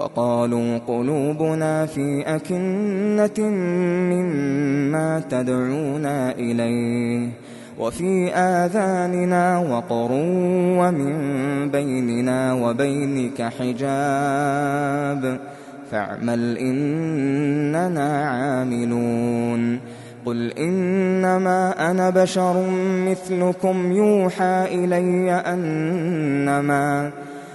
وقالوا قلوبنا في أكنة مما تدعونا إليه وفي آذاننا وقر ومن بيننا وبينك حجاب فاعمل إننا عاملون قل إنما أنا بشر مثلكم يوحى إلي أنما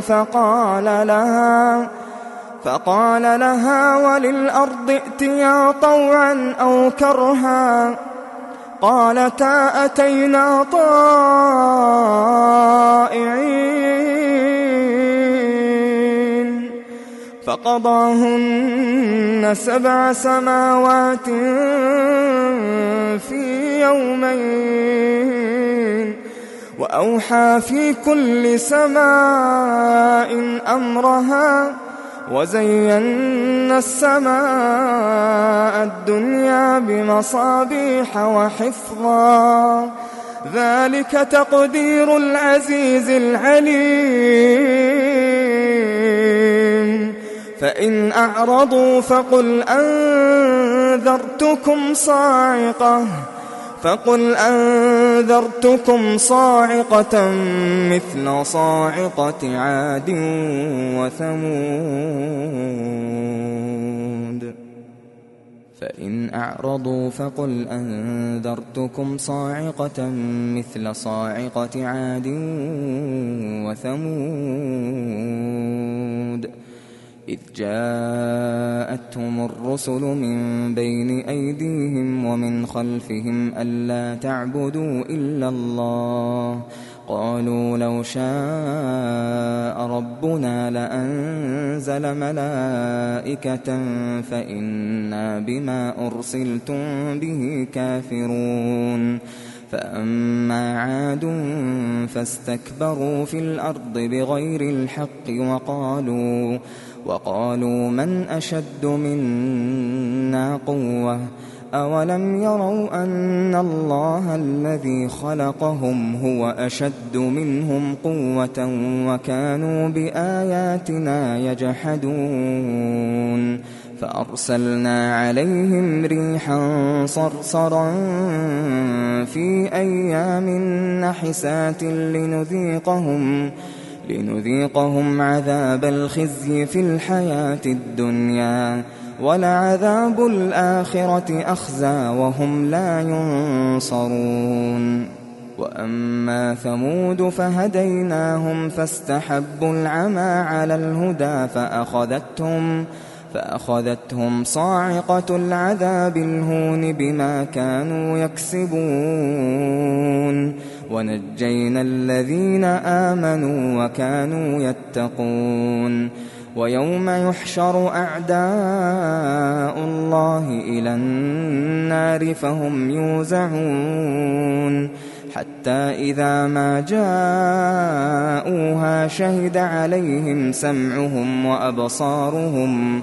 فقال لها فقال لها وللأرض ائتيا طوعا أو كرها قالتا أتينا طائعين فقضاهن سبع سماوات في يومين. وأوحى في كل سماء أمرها وزينا السماء الدنيا بمصابيح وحفظا. ذلك تقدير العزيز العليم. فإن أعرضوا فقل أنذرتكم صاعقة. فقل أنذرتكم صاعقة مثل صاعقة عاد وثمود. فإن أعرضوا فقل أنذرتكم صاعقة مثل صاعقة عاد وثمود. إذ جاءتهم الرسل من بين أيديهم ومن خلفهم ألا تعبدوا إلا الله. قالوا لو شاء ربنا لأنزل ملائكة فإنا بما أرسلتم به كافرون. فأما عاد فاستكبروا في الأرض بغير الحق وقالوا وقالوا من أشد منا قوة؟ أولم يروا أن الله الذي خلقهم هو أشد منهم قوة وكانوا بآياتنا يجحدون؟ فأرسلنا عليهم ريحا صرصرا في أيام نحسات لنذيقهم لنذيقهم عذاب الخزي في الحياة الدنيا ولعذاب الآخرة أخزى وهم لا ينصرون. وأما ثمود فهديناهم فاستحبوا العمى على الهدى فأخذتهم فأخذتهم صاعقة العذاب الهون بما كانوا يكسبون. ونجينا الذين آمنوا وكانوا يتقون ويوم يحشر أعداء الله إلى النار فهم يوزعون حتى إذا ما جاءوها شهد عليهم سمعهم وأبصارهم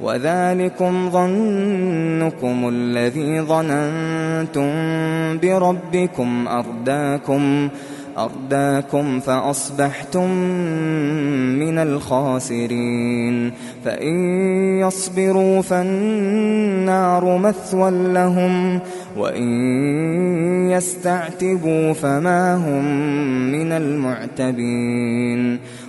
وذلكم ظنكم الذي ظننتم بربكم أرداكم أرداكم فأصبحتم من الخاسرين فإن يصبروا فالنار مثوى لهم وإن يستعتبوا فما هم من المعتبين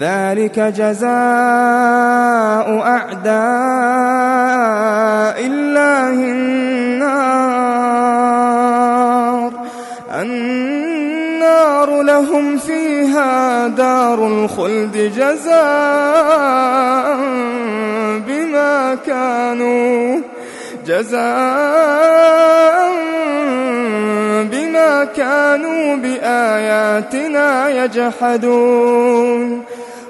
ذلك جزاء أعداء الله النار. النار لهم فيها دار الخلد جزاء بما كانوا جزاء بما كانوا بآياتنا يجحدون.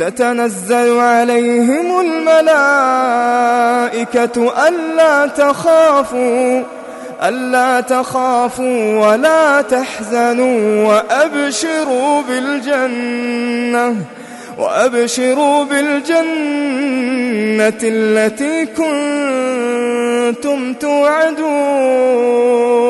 تتنزل عليهم الملائكة ألا تخافوا ألا تخافوا ولا تحزنوا وأبشروا بالجنة وأبشروا بالجنة التي كنتم توعدون.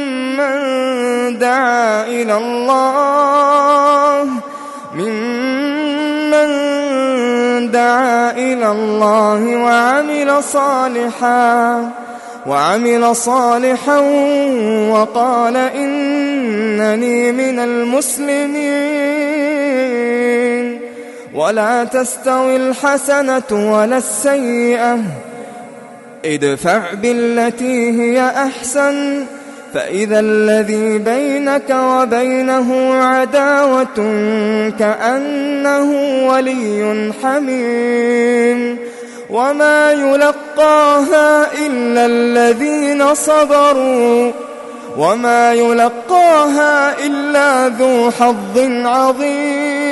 دعا إلى الله ممن دعا إلى الله وعمل صالحا وعمل صالحا وقال إنني من المسلمين ولا تستوي الحسنة ولا السيئة ادفع بالتي هي أحسن فإذا الذي بينك وبينه عداوة كأنه ولي حميم وما يلقاها إلا الذين صبروا وما يلقاها إلا ذو حظ عظيم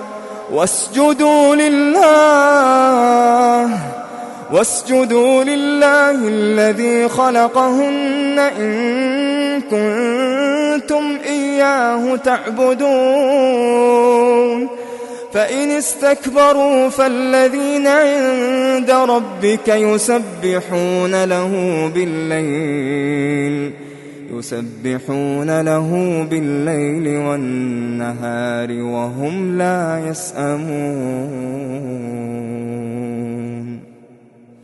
واسجدوا لله واسجدوا لله الذي خلقهن إن كنتم إياه تعبدون. فإن استكبروا فالذين عند ربك يسبحون له بالليل. يسبحون له بالليل والنهار وهم لا يسأمون.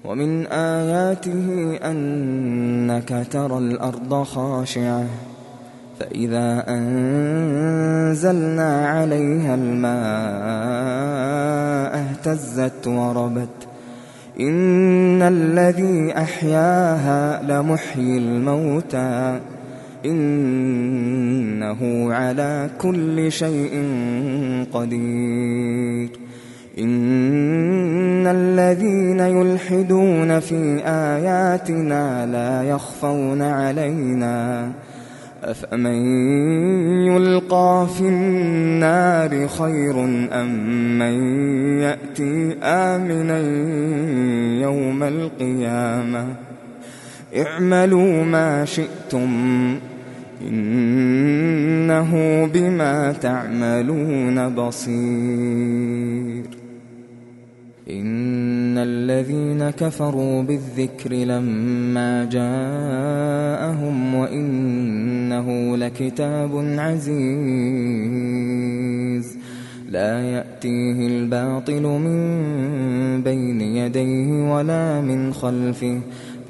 ومن آياته أنك ترى الأرض خاشعة فإذا أنزلنا عليها الماء اهتزت وربت. إن الذي أحياها لمحيي الموتى. إنه على كل شيء قدير. إن الذين يلحدون في آياتنا لا يخفون علينا. أفمن يلقى في النار خير أم من يأتي آمنا يوم القيامة؟ اعملوا ما شئتم إنه بما تعملون بصير. إن الذين كفروا بالذكر لما جاءهم وإنه لكتاب عزيز لا يأتيه الباطل من بين يديه ولا من خلفه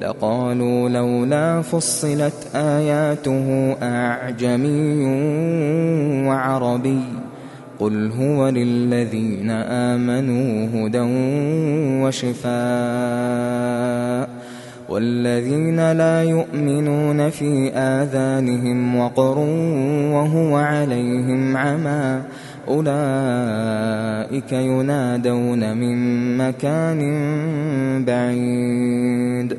لقالوا لولا فصلت آياته أعجمي وعربي قل هو للذين آمنوا هدى وشفاء والذين لا يؤمنون في آذانهم وقر وهو عليهم عمى أولئك ينادون من مكان بعيد